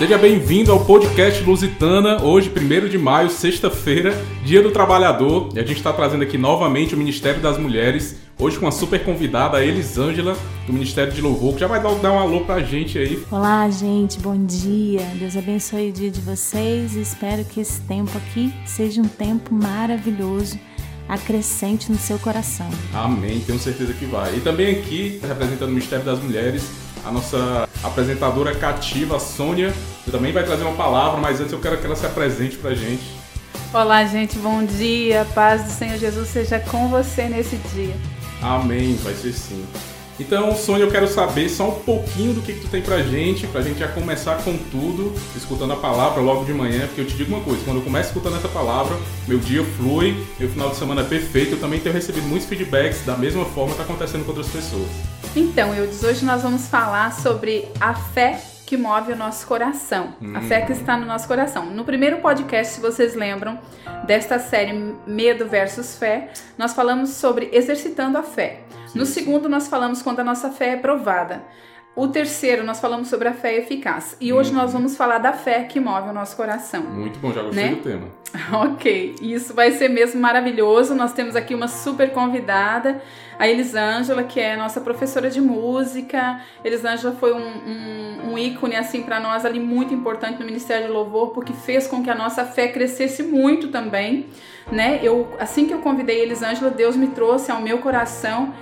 Seja bem-vindo ao podcast Lusitana, hoje, 1 de maio, sexta-feira, Dia do Trabalhador, e a gente está trazendo aqui novamente o Ministério das Mulheres, hoje com uma super convidada, a Elisângela, do Ministério de Louvor, que já vai dar um alô pra gente aí. Olá, gente, bom dia. Deus abençoe o dia de vocês espero que esse tempo aqui seja um tempo maravilhoso acrescente no seu coração. Amém, tenho certeza que vai. E também aqui, representando o Ministério das Mulheres, a nossa apresentadora cativa, Sônia, que também vai trazer uma palavra, mas antes eu quero que ela se apresente pra gente. Olá, gente, bom dia. Paz do Senhor Jesus seja com você nesse dia. Amém, vai ser sim. Então, Sônia, eu quero saber só um pouquinho do que, que tu tem pra gente, pra gente já começar com tudo, escutando a palavra logo de manhã, porque eu te digo uma coisa, quando eu começo escutando essa palavra, meu dia flui, meu final de semana é perfeito, eu também tenho recebido muitos feedbacks da mesma forma que está acontecendo com outras pessoas. Então, Eudes, hoje nós vamos falar sobre a fé que move o nosso coração. Hum. A fé que está no nosso coração. No primeiro podcast, se vocês lembram, desta série Medo versus Fé, nós falamos sobre exercitando a fé. No segundo, nós falamos quando a nossa fé é provada. O terceiro, nós falamos sobre a fé eficaz. E hoje nós uhum. vamos falar da fé que move o nosso coração. Muito bom, já gostei né? do tema. Ok, isso vai ser mesmo maravilhoso. Nós temos aqui uma super convidada, a Elisângela, que é nossa professora de música. Elisângela foi um, um, um ícone, assim, para nós ali muito importante no Ministério de Louvor, porque fez com que a nossa fé crescesse muito também, né? Eu, assim que eu convidei a Elisângela, Deus me trouxe ao meu coração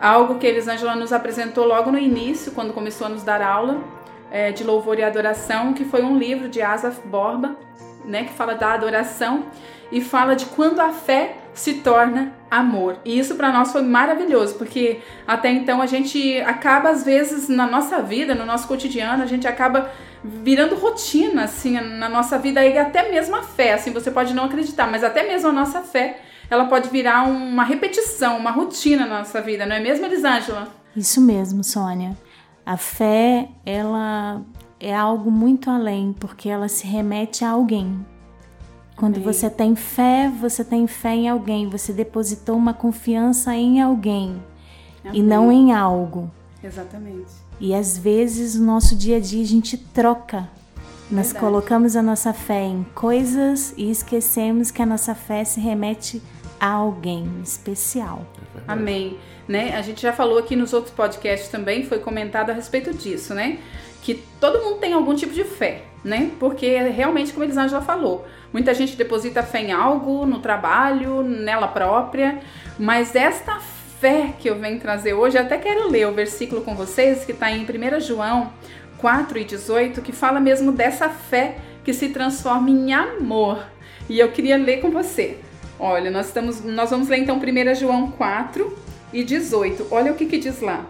Algo que Elisângela nos apresentou logo no início, quando começou a nos dar aula é, de louvor e adoração, que foi um livro de Asaf Borba, né, que fala da adoração e fala de quando a fé se torna amor. E isso para nós foi maravilhoso, porque até então a gente acaba às vezes na nossa vida, no nosso cotidiano, a gente acaba virando rotina assim na nossa vida e até mesmo a fé, assim, você pode não acreditar, mas até mesmo a nossa fé ela pode virar uma repetição, uma rotina na nossa vida, não é mesmo, Elisângela? Isso mesmo, Sônia. A fé, ela é algo muito além, porque ela se remete a alguém. Quando Amém. você tem fé, você tem fé em alguém, você depositou uma confiança em alguém Amém. e não em algo. Exatamente. E às vezes no nosso dia a dia a gente troca nós Verdade. colocamos a nossa fé em coisas e esquecemos que a nossa fé se remete a alguém especial. É Amém. Né? A gente já falou aqui nos outros podcasts também, foi comentado a respeito disso, né? Que todo mundo tem algum tipo de fé, né? Porque realmente, como Elisângela falou, muita gente deposita fé em algo, no trabalho, nela própria, mas esta fé que eu venho trazer hoje, até quero ler o versículo com vocês, que está em 1 João 4 e 18, que fala mesmo dessa fé que se transforma em amor. E eu queria ler com você. Olha, nós, estamos, nós vamos ler então 1 João 4 e 18. Olha o que, que diz lá.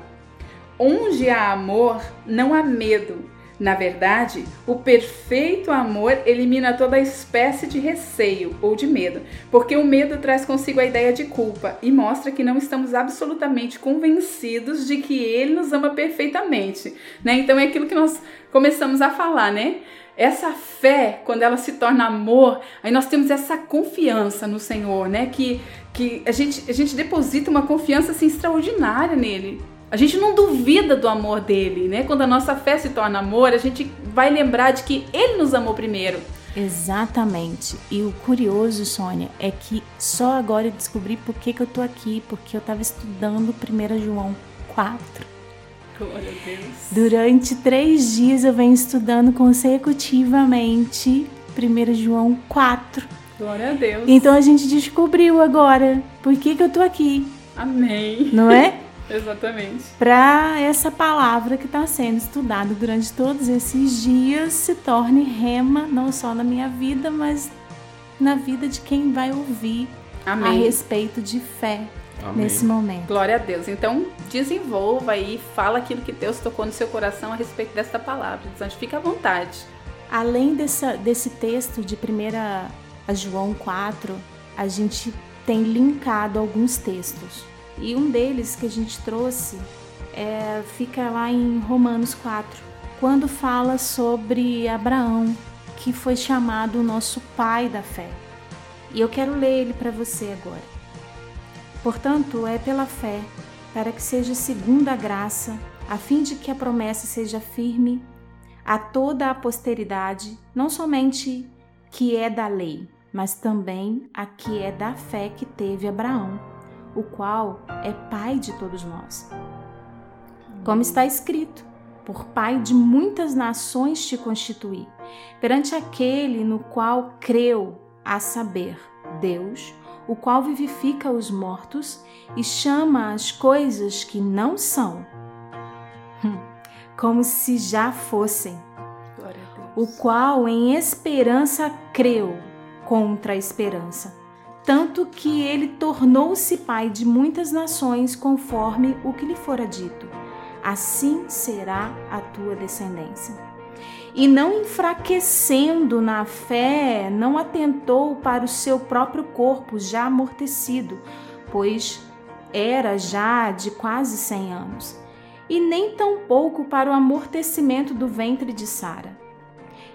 Onde há amor, não há medo. Na verdade, o perfeito amor elimina toda espécie de receio ou de medo, porque o medo traz consigo a ideia de culpa e mostra que não estamos absolutamente convencidos de que ele nos ama perfeitamente, né? Então é aquilo que nós começamos a falar, né? Essa fé, quando ela se torna amor, aí nós temos essa confiança no Senhor, né? Que, que a, gente, a gente deposita uma confiança assim, extraordinária nele. A gente não duvida do amor dele, né? Quando a nossa fé se torna amor, a gente vai lembrar de que ele nos amou primeiro. Exatamente. E o curioso, Sônia, é que só agora eu descobri por que, que eu tô aqui, porque eu estava estudando 1 João 4. Glória a Deus. Durante três dias eu venho estudando consecutivamente 1 João 4. Glória a Deus. Então a gente descobriu agora por que, que eu tô aqui. Amém. Não é? Exatamente. Para essa palavra que está sendo estudada durante todos esses dias se torne rema, não só na minha vida, mas na vida de quem vai ouvir Amém. a respeito de fé. Amém. nesse momento. Glória a Deus. Então, desenvolva aí, fala aquilo que Deus tocou no seu coração a respeito dessa palavra. Então, fica à vontade. Além dessa, desse texto de 1 João 4, a gente tem linkado alguns textos. E um deles que a gente trouxe é, fica lá em Romanos 4, quando fala sobre Abraão, que foi chamado o nosso pai da fé. E eu quero ler ele para você agora. Portanto, é pela fé, para que seja segundo a graça, a fim de que a promessa seja firme a toda a posteridade, não somente que é da lei, mas também a que é da fé que teve Abraão, o qual é pai de todos nós. Como está escrito, por pai de muitas nações te constituí, perante aquele no qual creu, a saber, Deus, o qual vivifica os mortos e chama as coisas que não são. Como se já fossem, o qual em esperança creu contra a esperança, tanto que ele tornou-se pai de muitas nações, conforme o que lhe fora dito: assim será a tua descendência. E não enfraquecendo na fé, não atentou para o seu próprio corpo já amortecido, pois era já de quase cem anos e nem tampouco para o amortecimento do ventre de Sara.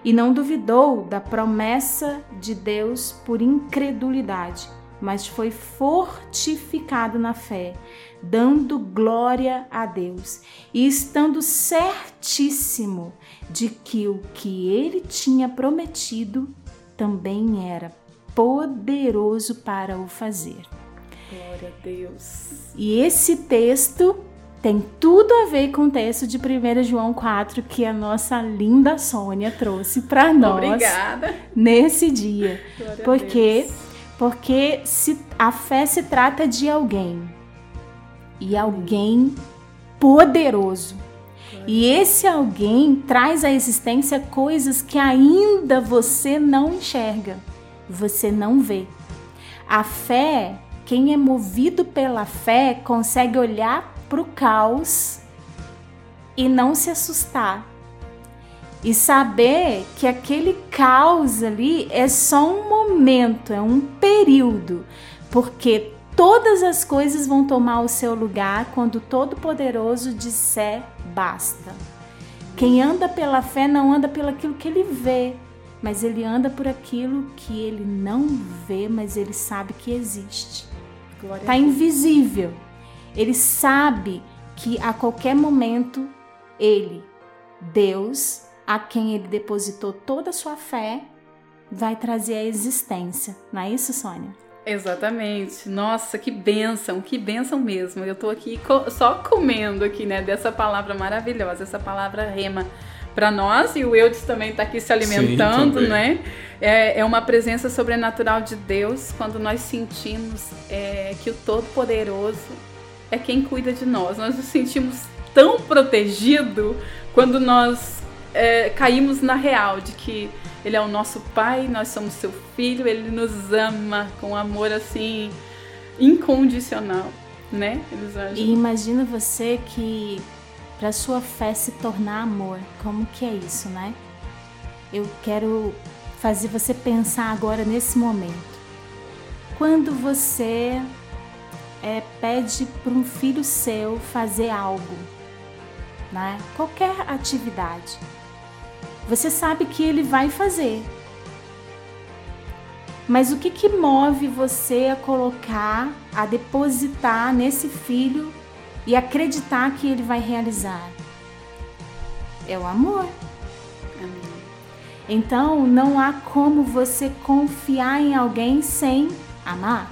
E não duvidou da promessa de Deus por incredulidade, mas foi fortificado na fé, dando glória a Deus e estando certíssimo de que o que ele tinha prometido também era poderoso para o fazer. Glória a Deus. E esse texto tem tudo a ver com o texto de 1 João 4 que a nossa linda Sônia trouxe para nós Obrigada. nesse dia. Glória porque porque se a fé se trata de alguém e alguém poderoso. E esse alguém traz à existência coisas que ainda você não enxerga, você não vê. A fé, quem é movido pela fé, consegue olhar para o caos e não se assustar. E saber que aquele caos ali é só um momento, é um período, porque todas as coisas vão tomar o seu lugar quando o Todo-Poderoso disser basta. Quem anda pela fé não anda pelo aquilo que ele vê, mas ele anda por aquilo que ele não vê, mas ele sabe que existe. Está invisível, ele sabe que a qualquer momento ele, Deus, a quem ele depositou toda a sua fé, vai trazer a existência. Não é isso, Sônia? Exatamente. Nossa, que bênção, que bênção mesmo. Eu tô aqui só comendo aqui, né, dessa palavra maravilhosa, essa palavra rema para nós e o Eudes também está aqui se alimentando, Sim, né? É, é, uma presença sobrenatural de Deus quando nós sentimos é, que o Todo-Poderoso é quem cuida de nós. Nós nos sentimos tão protegido quando nós é, caímos na real de que ele é o nosso pai, nós somos seu filho, ele nos ama com amor assim incondicional, né? E imagina você que para sua fé se tornar amor, como que é isso, né? Eu quero fazer você pensar agora nesse momento. Quando você é, pede para um filho seu fazer algo, né? qualquer atividade, você sabe que ele vai fazer. Mas o que, que move você a colocar, a depositar nesse filho e acreditar que ele vai realizar? É o amor. Então não há como você confiar em alguém sem amar.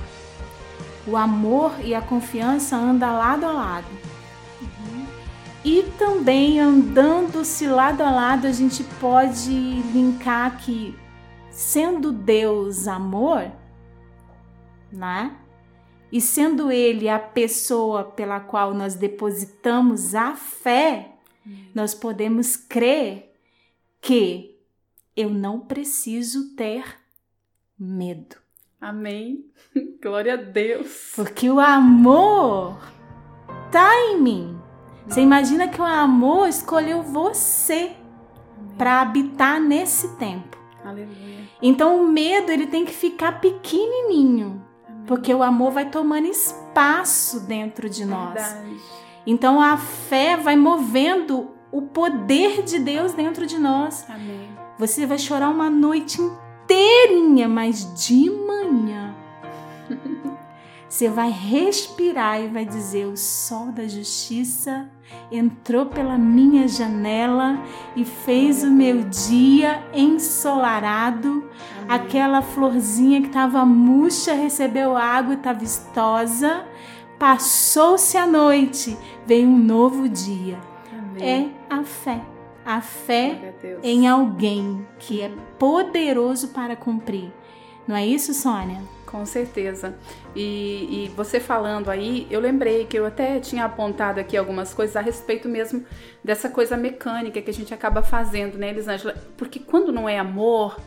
O amor e a confiança andam lado a lado. E também andando-se lado a lado, a gente pode linkar que, sendo Deus amor, né? E sendo Ele a pessoa pela qual nós depositamos a fé, nós podemos crer que eu não preciso ter medo. Amém. Glória a Deus. Porque o amor tá em mim. Você imagina que o amor escolheu você para habitar nesse tempo. Aleluia. Então o medo ele tem que ficar pequenininho, Amém. porque o amor vai tomando espaço dentro de nós. Verdade. Então a fé vai movendo o poder de Deus dentro de nós. Amém. Você vai chorar uma noite inteirinha, mas de manhã Você vai respirar e vai dizer: O sol da justiça entrou pela minha janela e fez o meu dia ensolarado. Aquela florzinha que estava murcha recebeu água e está vistosa. Passou-se a noite, veio um novo dia. Amém. É a fé. A fé em alguém que é poderoso para cumprir. Não é isso, Sônia? Com certeza. E, e, você falando aí, eu lembrei que eu até tinha apontado aqui algumas coisas a respeito mesmo dessa coisa mecânica que a gente acaba fazendo, né, Elisângela? Porque quando não é amor,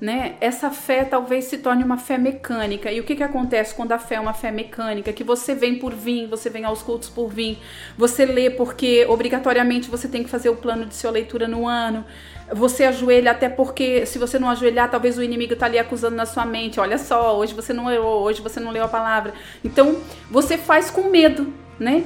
né, essa fé talvez se torne uma fé mecânica. E o que, que acontece quando a fé é uma fé mecânica? Que você vem por vir, você vem aos cultos por vir, você lê porque obrigatoriamente você tem que fazer o plano de sua leitura no ano você ajoelha até porque se você não ajoelhar, talvez o inimigo está ali acusando na sua mente. Olha só, hoje você não leu, hoje você não leu a palavra. Então, você faz com medo, né?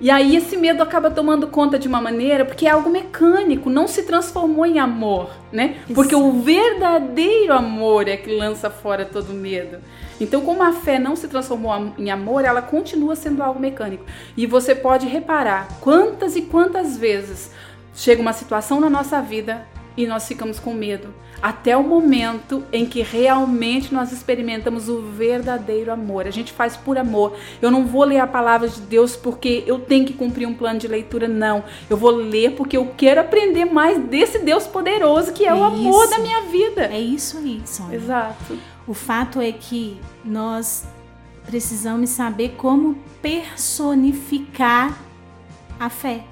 E aí esse medo acaba tomando conta de uma maneira, porque é algo mecânico, não se transformou em amor, né? Isso. Porque o verdadeiro amor é que lança fora todo medo. Então, como a fé não se transformou em amor, ela continua sendo algo mecânico. E você pode reparar quantas e quantas vezes chega uma situação na nossa vida e nós ficamos com medo, até o momento em que realmente nós experimentamos o verdadeiro amor. A gente faz por amor. Eu não vou ler a palavra de Deus porque eu tenho que cumprir um plano de leitura, não. Eu vou ler porque eu quero aprender mais desse Deus poderoso que é, é o amor isso. da minha vida. É isso aí, Sônia. Exato. O fato é que nós precisamos saber como personificar a fé.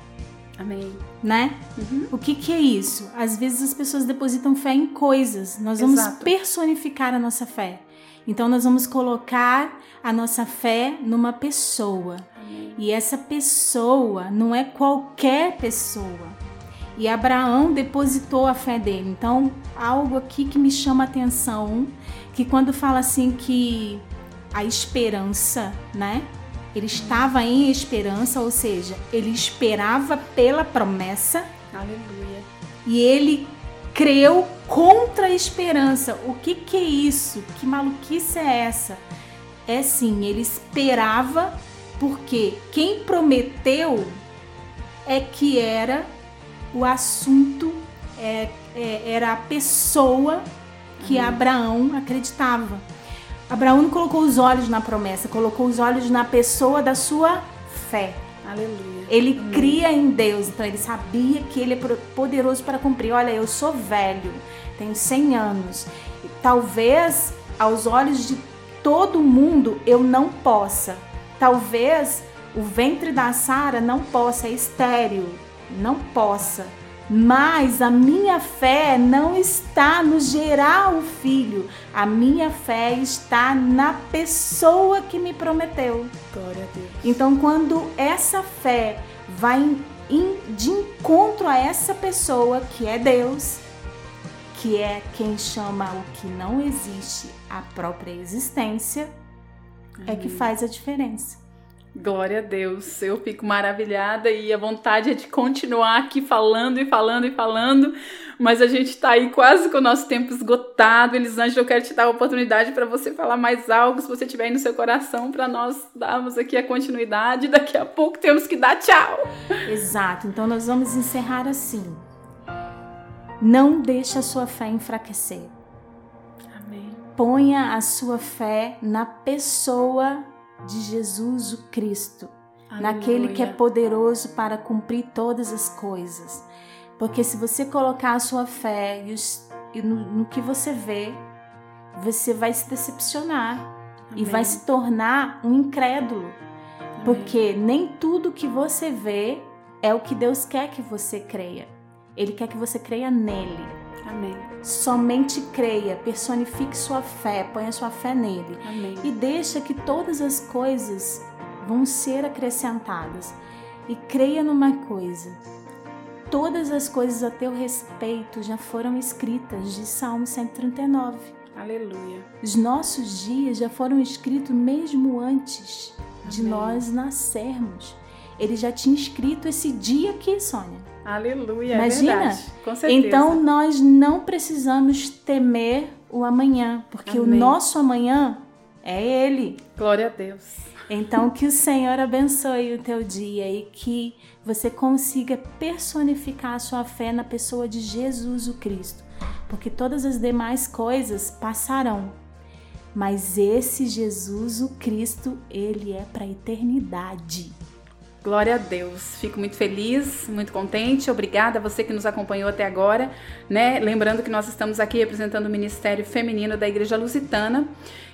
Amém né? Uhum. O que, que é isso? Às vezes as pessoas depositam fé em coisas. Nós vamos Exato. personificar a nossa fé. Então nós vamos colocar a nossa fé numa pessoa. Amém. E essa pessoa não é qualquer pessoa. E Abraão depositou a fé dele. Então, algo aqui que me chama a atenção, que quando fala assim que a esperança, né? Ele estava em esperança, ou seja, ele esperava pela promessa. Aleluia. E ele creu contra a esperança. O que, que é isso? Que maluquice é essa? É sim, ele esperava porque quem prometeu é que era o assunto, é, é, era a pessoa que uhum. Abraão acreditava. Abraão não colocou os olhos na promessa, colocou os olhos na pessoa da sua fé. Aleluia. Ele Amém. cria em Deus, então ele sabia que ele é poderoso para cumprir. Olha, eu sou velho, tenho 100 anos. Talvez aos olhos de todo mundo eu não possa. Talvez o ventre da Sara não possa, é estéril, não possa. Mas a minha fé não está no gerar o filho, a minha fé está na pessoa que me prometeu. Glória a Deus. Então, quando essa fé vai de encontro a essa pessoa que é Deus, que é quem chama o que não existe a própria existência, Amém. é que faz a diferença. Glória a Deus, eu fico maravilhada e a vontade é de continuar aqui falando e falando e falando, mas a gente está aí quase com o nosso tempo esgotado. Elisângela, eu quero te dar a oportunidade para você falar mais algo, se você tiver aí no seu coração, para nós darmos aqui a continuidade. Daqui a pouco temos que dar tchau. Exato, então nós vamos encerrar assim. Não deixe a sua fé enfraquecer. Amém. Ponha a sua fé na pessoa de Jesus o Cristo, Aleluia. naquele que é poderoso para cumprir todas as coisas. Porque se você colocar a sua fé e no, no que você vê, você vai se decepcionar Amém. e vai se tornar um incrédulo. Amém. Porque nem tudo que você vê é o que Deus quer que você creia. Ele quer que você creia nele. Amém. Somente creia, personifique sua fé, ponha sua fé nele. Amém. E deixa que todas as coisas vão ser acrescentadas. E creia numa coisa: todas as coisas a teu respeito já foram escritas, de Salmo 139. Aleluia. Os nossos dias já foram escritos mesmo antes Amém. de nós nascermos. Ele já tinha escrito esse dia aqui, Sônia. Aleluia, é Imagina? É verdade. Com certeza. Então nós não precisamos temer o amanhã, porque Amém. o nosso amanhã É Ele. Glória a Deus. Então, que o Senhor abençoe o teu dia e que você consiga personificar a sua fé na pessoa de Jesus o Cristo, porque todas as demais coisas passarão, mas esse Jesus o Cristo, ele é para a eternidade. Glória a Deus. Fico muito feliz, muito contente. Obrigada a você que nos acompanhou até agora, né? Lembrando que nós estamos aqui representando o Ministério Feminino da Igreja Lusitana.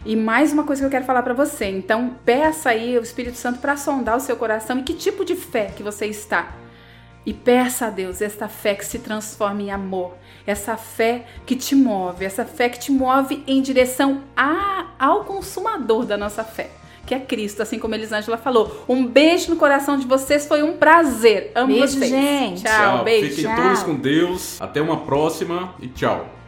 E mais uma coisa que eu quero falar para você. Então, peça aí o Espírito Santo para sondar o seu coração e que tipo de fé que você está. E peça a Deus esta fé que se transforma em amor, essa fé que te move, essa fé que te move em direção a, ao consumador da nossa fé que é Cristo, assim como Elisângela falou. Um beijo no coração de vocês, foi um prazer. Amo beijo, vocês. gente. Tchau, tchau. beijo. Fiquem tchau. todos com Deus. Até uma próxima e tchau.